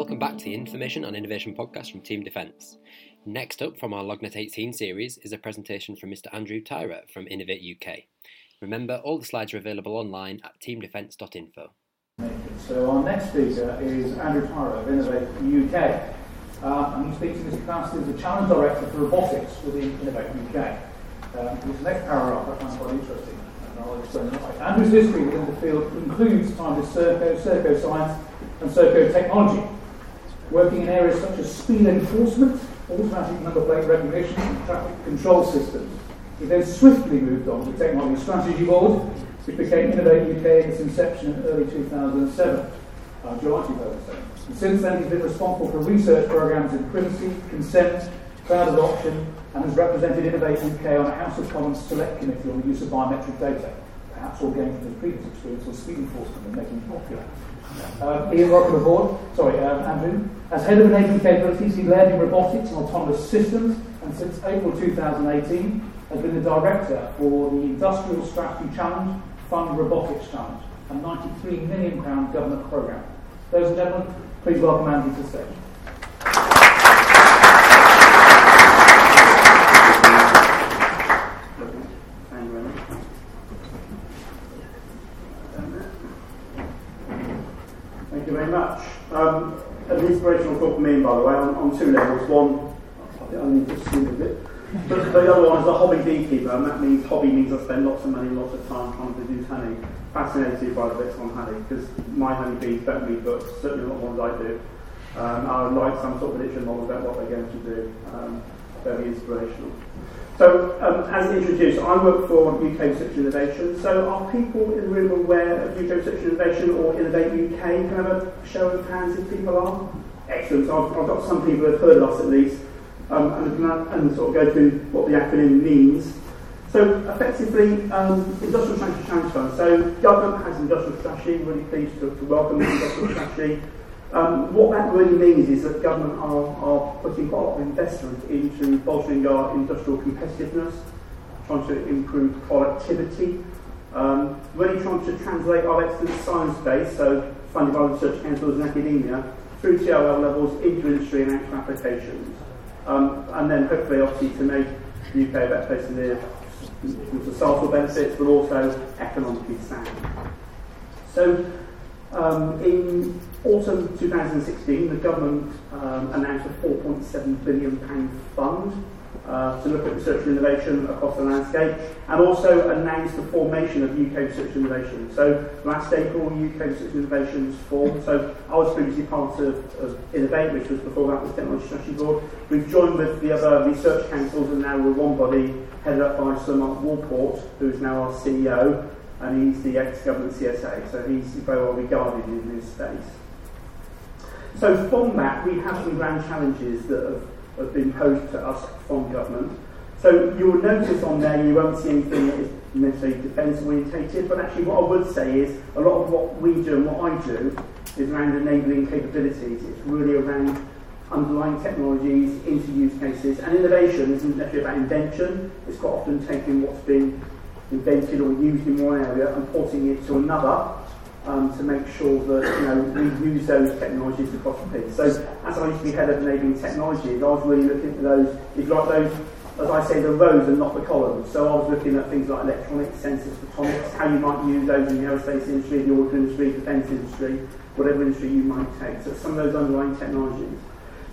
welcome back to the Information and Innovation podcast from Team Defence. Next up from our Lognet 18 series is a presentation from Mr. Andrew Tyrer from Innovate UK. Remember, all the slides are available online at teamdefence.info. So our next speaker is Andrew Tyrer of Innovate UK. Uh, and he speaks in his capacity as the Challenge Director for Robotics within Innovate UK. Um, this next paragraph I find quite interesting. And I'll explain. Andrew's history within the field includes time with Serco, Serco Science, and Serco Technology, working in areas such as speed enforcement, automatic number plate recognition, and traffic control systems. He then swiftly moved on to Technology Strategy Board, which became Innovate UK at its inception in early 2007, uh, July 2007. And since then, he's been responsible for research programs in privacy, consent, cloud adoption, and has represented Innovate UK on a House of Commons Select Committee on the use of biometric data, perhaps all gained from his previous experience on speed enforcement and making it popular. Uh, Ian, welcome aboard. Sorry, um, Andrew. As head of enabling capabilities, he led in robotics and autonomous systems, and since April 2018 has been the director for the Industrial Strategy Challenge Fund Robotics Challenge, a 93 million pound government programme. Ladies and gentlemen, please welcome Andrew to the stage. Thank you very much. Um, an inspirational talk for me, by the way, on, two levels. One, I to assume a bit. But the other one is a hobby beekeeper, and that means hobby means I spend lots of money, lots of time trying to produce honey. Fascinated by the bits on honey, because my honeybees don't read books, certainly not ones I do. Um, I would like some sort of prediction model about what they're going to do. Um, very inspirational. So, um, as introduced, I work for UK Research Innovation. So, are people in the room aware of UK Research Innovation or Innovate UK? Can I have a show of hands if people are? Excellent. So, I've, I've got some people who have heard of us at least, um, and, and sort of go through what the acronym means. So, effectively, um, Industrial Strategy Fund. So, government has industrial strategy. Really pleased to, to welcome the industrial strategy. Um, what that really means is that government are, are putting quite a lot of investment into bolstering our industrial competitiveness, trying to improve productivity, um, really trying to translate our excellent science base, so funded by research councils and academia, through TRL levels into industry and actual applications. Um, and then hopefully, obviously, to make the UK a better place to live with societal benefits, but also economically sound. So, um, in autumn 2016, the government um, announced a 4.7 billion pound fund uh, to look at research and innovation across the landscape, and also announced the formation of UK Research Innovation. So last April, UK Research and Innovation was formed. So I was previously part of, of Innovate, which was before that was Technology Strategy Board. We've joined with the other research councils, and now we're one body headed up by Sir Mark Walport, who is now our CEO and he's the ex-government CSA, so he's very well regarded in this space. So from that, we have some grand challenges that have, have been posed to us from government. So you will notice on there, you won't see anything that is necessarily defence orientated, but actually what I would say is a lot of what we do and what I do is around enabling capabilities. It's really around underlying technologies into use cases, and innovation isn't necessarily about invention. It's quite often taking what's been invented or used in one area and porting it to another um, to make sure that you know we use those technologies across the piece. So as I used to be head of enabling technologies, I was really looking for those, if you like those, as I say, the rows and not the columns. So I was looking at things like electronics, sensors, photonics, how you might use those in the aerospace industry, the auto industry, defence industry, whatever industry you might take. So some of those underlying technologies.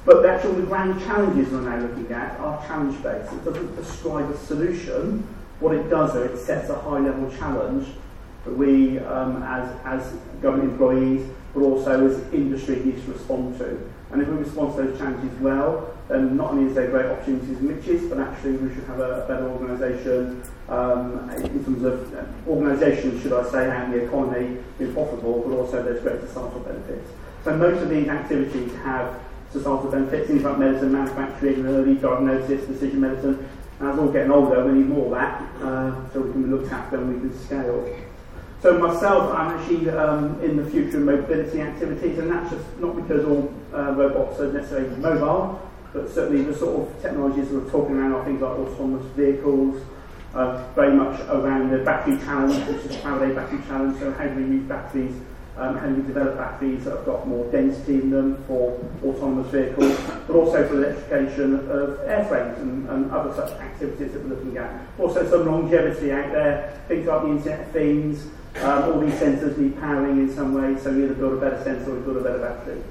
But the actual the grand challenges we're now looking at are challenge-based. It doesn't prescribe a solution, what it does, though, it sets a high level challenge we um, as, as government employees, but also as industry needs to respond to. And if we respond to those challenges well, then not only is there great opportunities and riches, but actually we should have a, a better organisation um, in terms of uh, organisation, should I say, and the economy is profitable, but also there's great societal benefits. So most of these activities have societal benefits, things like medicine, manufacturing, early diagnosis, decision medicine. And as we're all getting older, we need more of that, uh, so we can look at them, we can scale. So myself, I'm actually um, in the future of mobility activities, and that's just not because all uh, robots are necessarily mobile, but certainly the sort of technologies we're talking around are things like autonomous vehicles, uh, very much around the battery challenge, which is Faraday battery challenge, so how do we use batteries, um, how do we develop batteries that have got more density in them for autonomous vehicles, but also for the electrification of airframes and, and other such activities that we're looking at. Also some longevity out there, things like the Internet of Things, um, all these sensors need powering in some way, so you either build a better sensor or build a better battery.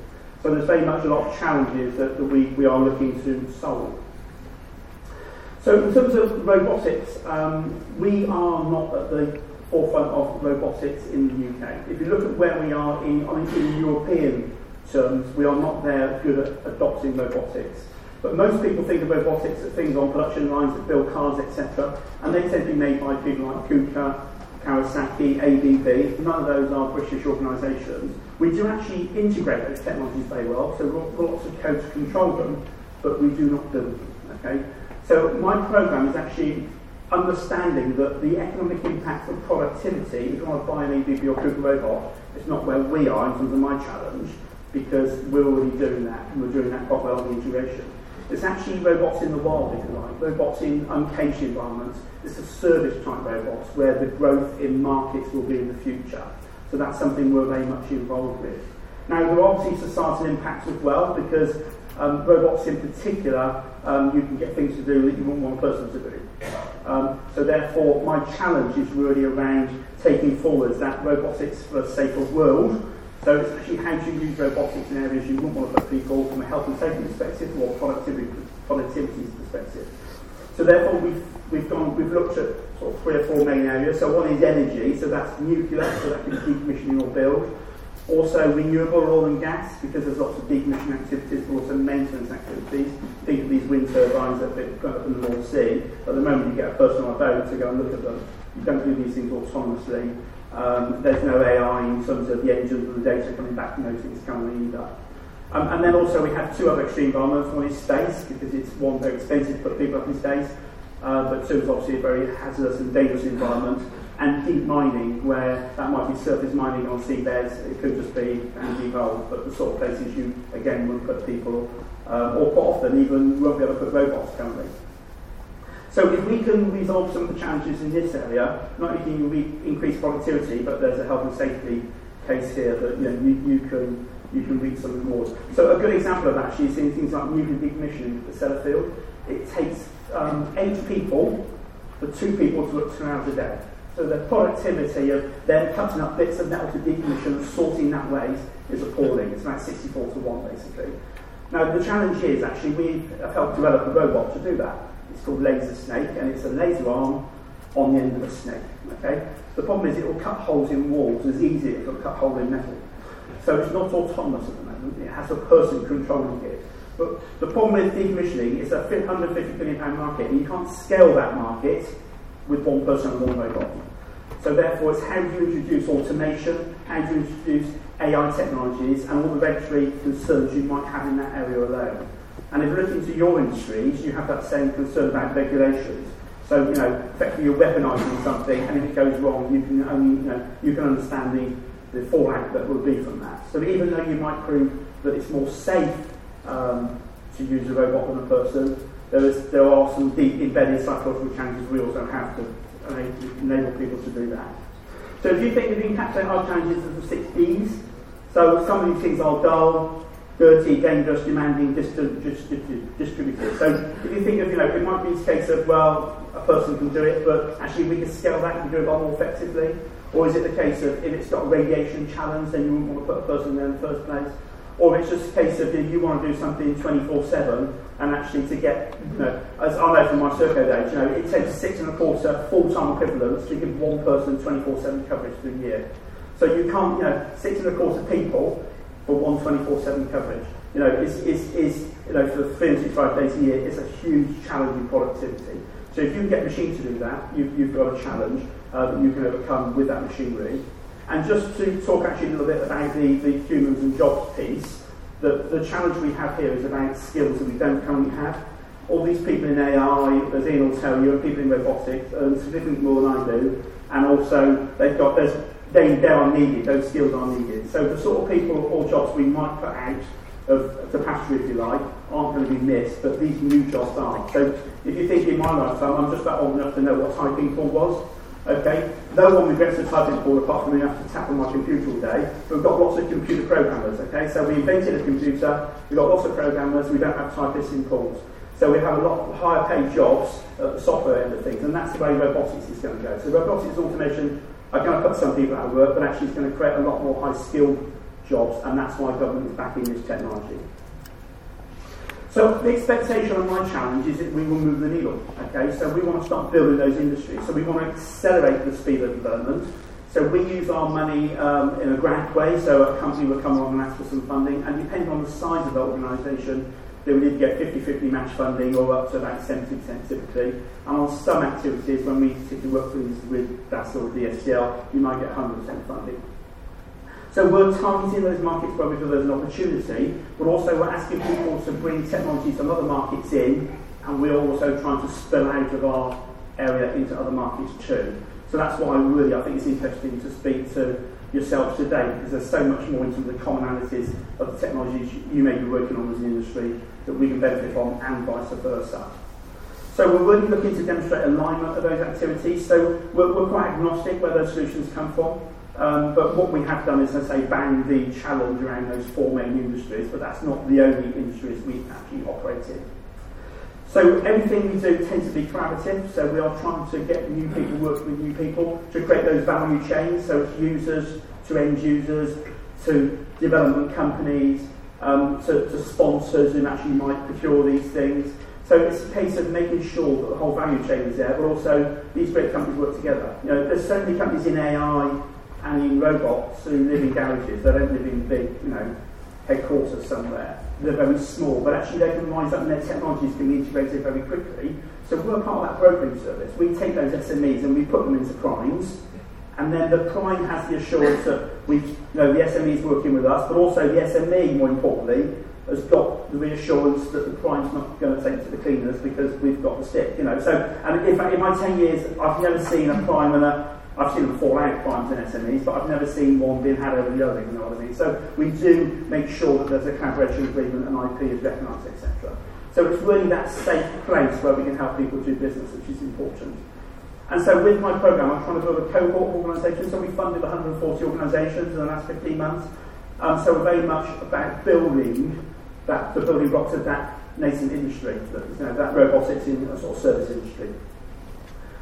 So there's very much a lot of challenges that, that we, we are looking to solve. So in terms of robotics, um, we are not at the forefront of robotics in the UK. If you look at where we are in, I mean, in European terms, we are not there good at adopting robotics. But most people think of robotics as things on production lines that build cars, etc. And they tend to be made by people like KUKA, Kawasaki, ABB, none of those are British organisations. We do actually integrate those technologies very well, so we've got lots of code to control them, but we do not build them, okay? So my programme is actually understanding that the economic impact of productivity, if you want to buy an ABB or Google robot, it's not where we are in terms of my challenge, because we're already doing that, and we're doing that quite well on the integration. It's actually robots in the wild, if you like, robots in uncaged environments. It's a service type robots where the growth in markets will be in the future. So that's something we're very much involved with. Now, there are obviously societal impacts as well because um, robots in particular, um, you can get things to do that you wouldn't want a person to do. Um, so therefore, my challenge is really around taking forward that robotics for a safer world So it's actually how do you use robotics in areas you wouldn't want to put people from a health and safety perspective or productivity, productivity perspective. So therefore, we've, we've, gone, we've looked at sort of three or four main areas. So one is energy, so that's nuclear, so that can be decommissioning or build. Also renewable oil and gas, because there's lots of decommissioning activities, but also maintenance activities. Think of these wind turbines that have got up in the North Sea. At the moment, you get a person on a boat to go and look at them. You don't do these things autonomously. Um, there's no AI in terms of the engines and the data coming back those things currently either. Um, and then also we have two other extreme environments. One is space, because it's one very expensive to put people up in space, uh, but two is obviously a very hazardous and dangerous environment and deep mining, where that might be surface mining on seabeds, it could just be deep holes, but the sort of places you, again, would put people, um, or quite often even won't be able to put robots currently. So if we can resolve some of the challenges in this area, not only can you increase productivity, but there's a health and safety case here that you, know, you, you can you can reach some rewards. So a good example of that actually is in things like nuclear decommissioning at Sellafield. It takes um, eight people for two people to work two hours a day. So the productivity of them cutting up bits of metal to decommission and sorting that waste is appalling. It's about 64 to 1 basically. Now the challenge is actually we have helped develop a robot to do that. It's called Laser Snake and it's a laser arm on the end of a snake. Okay? The problem is it will cut holes in walls as easy as it will cut holes in metal. So it's not autonomous at the moment. It has a person controlling it. But the problem with decommissioning is a 150 billion pound market and you can't scale that market with one person and one robot. So therefore, it's how do you introduce automation, how do you introduce AI technologies, and all the regulatory concerns you might have in that area alone. And if you look into your industries, you have that same concern about regulations. So, you know, effectively you're weaponising something, and if it goes wrong, you can only, you know, you can understand the, the fallout that will be from that. So even though you might prove that it's more safe um, to use a robot than a person, there, is, there are some deep embedded psychological challenges we also have to enable people to do that. So if you think of on our challenges of the six Ds, so some of these things are dull, 30 dangerous demanding distrib distrib distributors. So if you think of, you know, it might be a case of, well, a person can do it, but actually we can scale that and do it a lot more effectively. Or is it the case of if it's got a radiation challenge, then you wouldn't want to put a person there in the first place? Or it's just a case of if you want to do something 24-7 and actually to get, you know, as I know from my circo days, you know, it takes six and a quarter full-time equivalents to give one person 24-7 coverage for the year. So you can't, you know, six and a quarter people for one 24-7 coverage. You know, is, is, is, you know, for 365 days a year, it's a huge challenge in productivity. So if you can get machines to do that, you've, you've got a challenge uh, that you can overcome with that machinery. And just to talk actually a little bit about the, the humans and jobs piece, the, the challenge we have here is about skills that we don't currently have. All these people in AI, as Ian will tell you, and people in robotics earn significantly more than I do, and also they've got there's, they, they are needed, those skills are needed. So the sort of people or jobs we might put out of the pasture, if you like, aren't going to be missed, but these new jobs are. So if you think in my lifetime, I'm just about old enough to know what typing tool was. Okay, no one regrets the typing board apart from me having to tap on my computer all day. We've got lots of computer programmers. Okay, so we invented a computer. We've got lots of programmers. We don't have typists in pools. So we have a lot higher paid jobs at the software end of things, and that's the way robotics is going to go. So robotics automation are going to put some people out of work, but actually it's going to create a lot more high skilled jobs, and that's why government is backing this technology. So the expectation on my challenge is that we will move the needle. Okay, so we want to start building those industries. So we want to accelerate the speed of development. So we use our money um, in a grant way. So a company will come along and ask for some funding, and depending on the size of the organisation, they will either get 50-50 match funding or up to about 70% typically. And on some activities, when we particularly work with, with DAS or Dstl, you might get 100% funding. So we're targeting those markets where we feel there's an opportunity, but also we're asking people to bring technologies from other markets in, and we're also trying to spill out of our area into other markets too. So that's why really I think it's interesting to speak to yourselves today, because there's so much more into the commonalities of the technologies you may be working on as an industry that we can benefit from, and vice versa. So we're really looking to demonstrate alignment of those activities. So we're, we're quite agnostic where those solutions come from. Um, but what we have done is, I say, bang the challenge around those four main industries, but that's not the only industries we actually operate in. So everything we do tends to be collaborative, so we are trying to get new people working with new people to create those value chains, so it's users to end users, to development companies, um, to, to sponsors who actually might procure these things. So it's a case of making sure that the whole value chain is there, but also these great companies work together. You know, there's so many companies in AI and in robots who live in garages, they don't live in big, you know, headquarters somewhere. They're very small, but actually they can rise up and their technologies can be integrated very quickly. So we're part of that brokering service. We take those SMEs and we put them into primes, and then the prime has the assurance that we, you know, the SME is working with us, but also the SME, more importantly, has got the reassurance that the prime's not going to take to the cleaners because we've got the stick, you know. So, and in fact, in my 10 years, I've never seen a prime and a I've seen them fall out primes and SMEs, but I've never seen one being had over the other, you know what I mean? So we do make sure that there's a collaboration agreement and IP is recognised, etc. So it's really that safe place where we can help people do business, which is important. And so with my programme, I'm trying to build a cohort organisation. So we funded 140 organisations in the last 15 months. Um, so we're very much about building that, the building blocks of that nascent industry, that, you know, that robotics in a sort of service industry.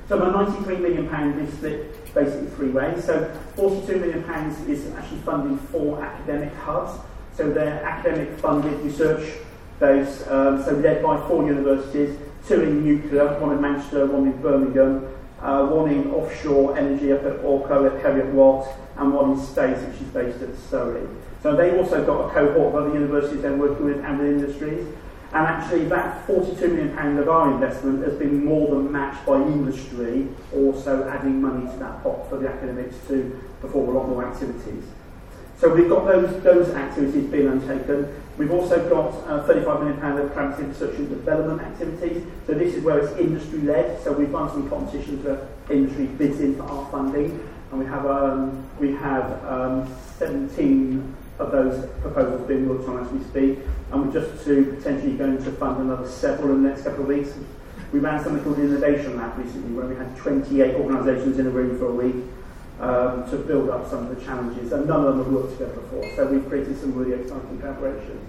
So my 93 million pound is split basically three ways. So 42 million pounds is actually funding four academic hubs. So they're academic funded research based, um, so led by four universities, two in nuclear, one in Manchester, one in Birmingham, uh, one in offshore energy up at ORCA at Heriot Watt, and one in space, which is based at Surrey. So they also got a cohort of other universities they're working with and with industries. And actually, that £42 million of our investment has been more than matched by industry also adding money to that pot for the academics to perform a lot more activities. So we've got those, those activities being undertaken. We've also got uh, £35 million of campus research and development activities. So this is where it's industry-led. So we've run some competitions where industry bids in for our funding. And we have, um, we have um, 17 of those proposals being worked on as we speak, and we're just to potentially going to fund another several in the next couple of weeks. We ran something called the Innovation Lab recently, where we had 28 organisations in a room for a week um, to build up some of the challenges, and none of them have worked together before. So we've created some really exciting collaborations.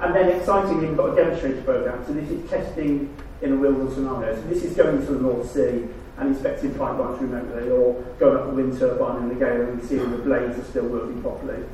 And then excitingly, we've got a demonstrator programme. So this is testing in a real world scenario. So this is going to the North Sea and inspecting pipelines remotely, or going up the wind turbine in the gale and seeing the blades are still working properly.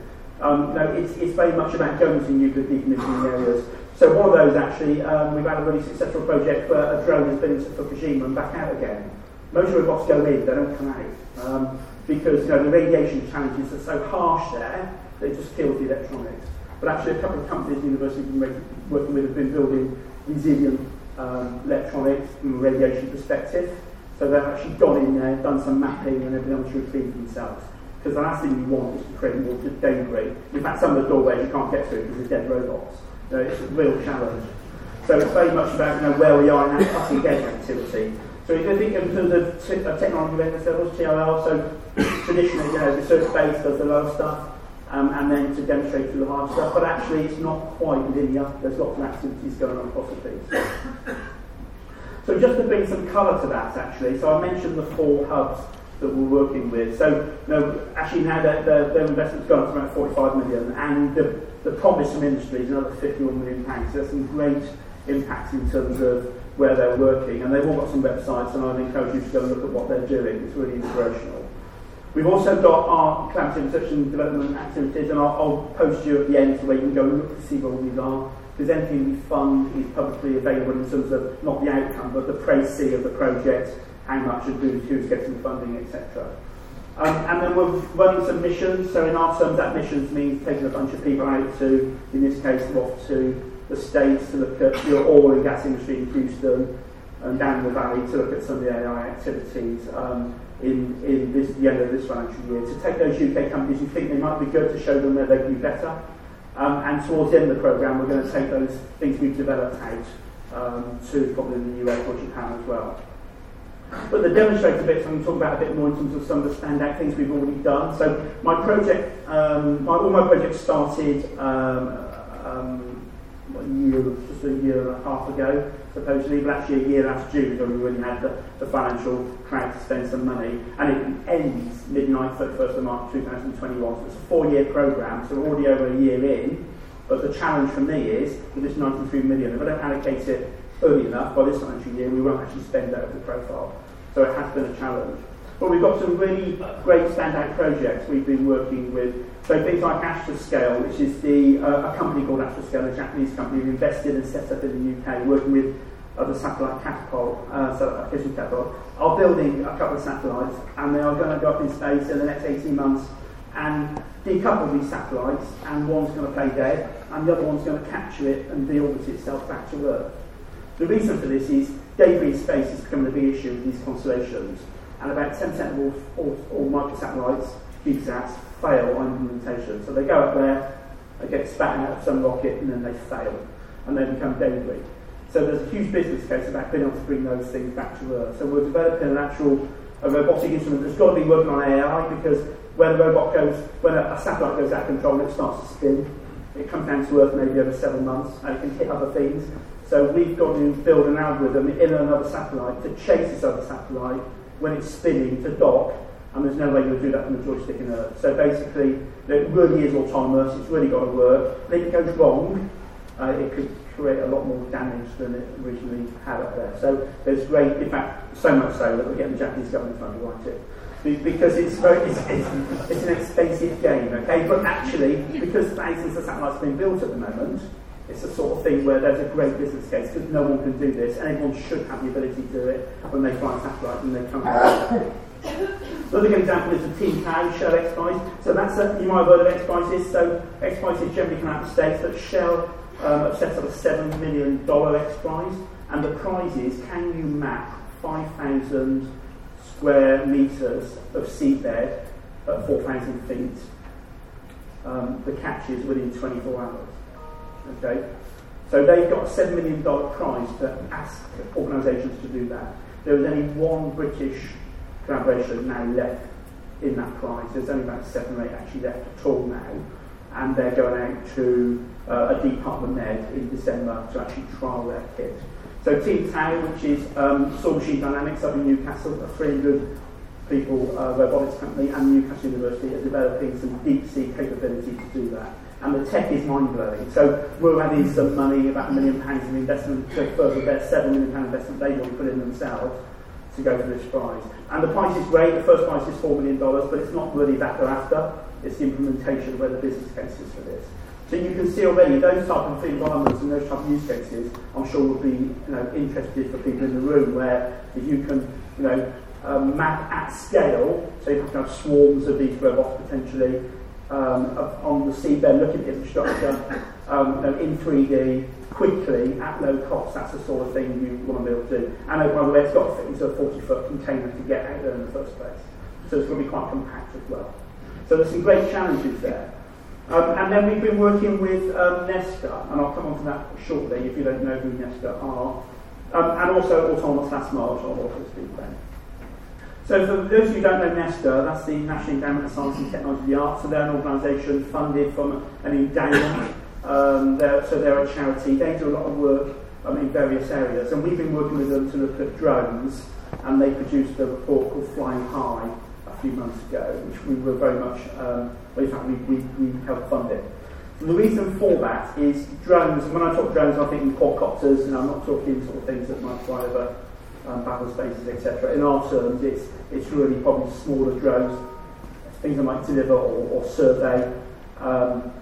Um, no, it's, it's very much about jonesing nuclear decommissioning areas. So one of those actually, um, we've had a really successful project where a drone has been into Fukushima and back out again. Most robots go in, they don't come out. Um, because you know, the radiation challenges are so harsh there, they just kill the electronics. But actually a couple of companies the university have been working with have been building resilient um, electronics from a radiation perspective. So they've actually gone in there, done some mapping and they've been able to retrieve themselves. Because the last thing you want is to create more debris. In fact, some of the doorways you can't get through because they're dead robots. You know, it's a real challenge. So it's very much about you know, where we are in that cutting edge activity. So if you think in terms of t- uh, technology readiness levels, TRL, so traditionally, you know, research base does the lower stuff, um, and then to demonstrate through the hard stuff, but actually it's not quite linear. There's lots of activities going on across the piece. So just to bring some colour to that, actually, so I mentioned the four hubs that we're working with. So, no, actually now their, their, their investment's gone up to about 45 million, and the, the promise from industry is another 51 million pounds. So there's some great impact in terms of where they're working, and they've all got some websites, and I'd encourage you to go and look at what they're doing. It's really inspirational. We've also got our collaborative research and development activities, and I'll, I'll, post you at the end so where you can go and look to see what these are. Because anything we fund is publicly available in terms of not the outcome, but the précis of the project, how much and who's, who's getting funding, etc. Um, and then we're running some missions. So in our terms, that missions means taking a bunch of people out to, in this case, off to the States to look at the oil and gas industry in Houston and down the valley to look at some of the AI activities um, in, in this, the end of this financial year. To take those UK companies who think they might be good to show them where they can be better. Um, and towards the end of the programme, we're going to take those things we've developed out um, to probably the US or Japan as well. But the demonstrator bits I'm going to talk about a bit more in terms of some of the standout things we've already done. So my project, um, my, all my projects started um, um, year, just a year and a half ago, supposedly, but actually a year last June when we really had the, the financial crowd to spend some money. And it ends midnight, 31st of March 2021. So it's a four-year programme, so we're already over a year in. But the challenge for me is, with this 93 million, if I don't allocate it early enough, by this financial year, we won't actually spend over the profile. So it has been a challenge. But we've got some really great standout projects we've been working with. So things like Astroscale, which is the, uh, a company called Astroscale, a Japanese company who invested and set up in the UK, working with other satellite catapult, uh, satellite catapult, are building a couple of satellites, and they are going to go up in space in the next 18 months and decouple these satellites, and one's going to play dead, and the other one's going to capture it and deorbit itself back to Earth. The reason for this is debris in space has become the big issue with these constellations, and about 10% of all, all, all microsatellites, CubeSats, fail on implementation. So they go up there, they get spat out of some rocket, and then they fail, and they become debris. So there's a huge business case about being able to bring those things back to Earth. So we're developing an actual a robotic instrument that's got to be working on AI because when a robot goes, when a, a satellite goes out of control and it starts to spin, it comes down to Earth maybe over seven months and it can hit other things. So we've got to build an algorithm in another satellite to chase this other satellite when it's spinning to dock, and there's no way you'll do that from a joystick in Earth. So basically, it really is autonomous, it's really got to work. If it goes wrong, uh, it could create a lot more damage than it originally had up there. So there's great, in fact, so much so that we're getting the Japanese government to underwrite it. Because it's, very, it's, it's, it's an expensive game, okay? But actually, because thousands of satellites are being built at the moment, it's the sort of thing where there's a great business case because no one can do this, and everyone should have the ability to do it when they fly a satellite and they come back. Another good example is the Tau Shell X Prize. So that's a, you might have heard of X So X generally come out of the States, but Shell um, have set up a $7 million X Prize, and the prize is can you map 5,000 square metres of seabed at 4,000 feet? Um, the catch is within 24 hours. Okay? So they've got a $7 million prize to ask organisations to do that. There is only one British collaboration now left in that prize. There's only about seven or eight actually left at all now. And they're going out to uh, a Department Med in December to actually trial their kit. So Teague Tau, which is um, Sawmachine Dynamics up in Newcastle, a 300 people uh, robotics company and Newcastle University are developing some deep sea capability to do that. And the tech is mind blowing. So we're adding some money, about a million pounds of investment to further their seven million pound investment they want to put in themselves to go for this prize. And the prize is great, the first prize is four million dollars, but it's not really that they're after. It's the implementation where the business case is for this. So you can see already those type of environments and those type of use cases, I'm sure would be you know, interested for people in the room where if you can you know, um, map at scale, so you can have swarms of these robots potentially um, on the seabed looking at infrastructure um, you know, in 3D quickly at low cost. That's the sort of thing you want to be able to do. And oh, by the way, it's got to fit into a 40 foot container to get out there in the first place. So it's going to be quite compact as well. So there's some great challenges there. Um, and then we've been working with um, Nesta, and I'll come on to that shortly if you don't know who Nesta are, um, and also Autonomous Asmod, or also speak Brain. So for those who don't know Nesta, that's the National Endowment of Science and Technology of the Arts, so they're an organisation funded from an endowment, um, they're, so they're a charity. They do a lot of work um, in various areas, and we've been working with them to look at drones, and they produced a report called Flying High, few months ago, which we were very much, um, in fact, we, we, we helped fund it. And the reason for that is drones, and when I talk drones, I think in quadcopters, and I'm not talking sort of things that might fly over um, battle spaces, etc. In our terms, it's, it's really probably smaller drones, things that might deliver or, or survey. Um,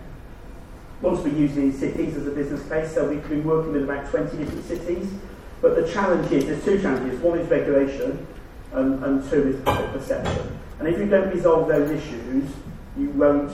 once we use in cities as a business case, so we've been working with about 20 different cities. But the challenge is, there's two challenges. One is regulation, and, and two is public perception. And if you don't resolve those issues, you won't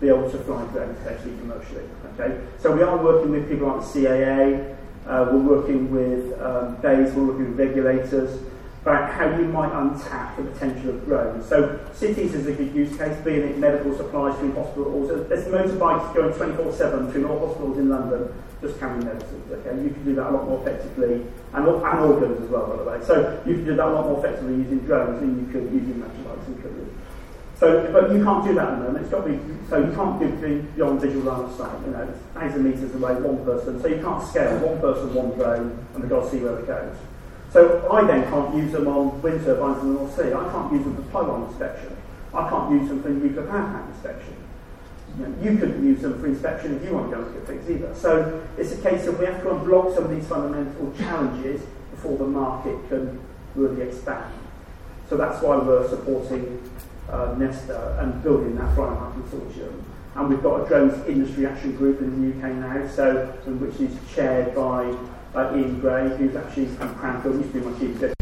be able to fly drones actually commercially. Okay, so we are working with people like the CAA. Uh, we're working with um, BEIS, we're working with regulators about how you might untap the potential of drones. So cities is a good use case, being it medical supplies between hospitals. There's motorbikes going 24-7 between all hospitals in London just carrying medicines. Okay, you can do that a lot more effectively, and, and organs as well, by the way. So you can do that a lot more effectively using drones than you could using motorbikes and couriers. So, but you can't do that at the moment. It's got to be so you can't do beyond visual line of sight. You know, it's thousand meters away, one person. So you can't scale one person, one drone, and we've got to see where it goes. So I then can't use them on wind turbines in the North Sea. I can't use them for pylon inspection. I can't use them for nuclear power plant inspection. You, know, you couldn't use them for inspection if you want to go and at things either. So it's a case of we have to unblock some of these fundamental challenges before the market can really expand. So that's why we're supporting uh, Nesta and building that Flying consortium. And we've got a drones industry action group in the UK now, so which is chaired by uh, Ian Gray, who's actually from Cranfield, used to be my chief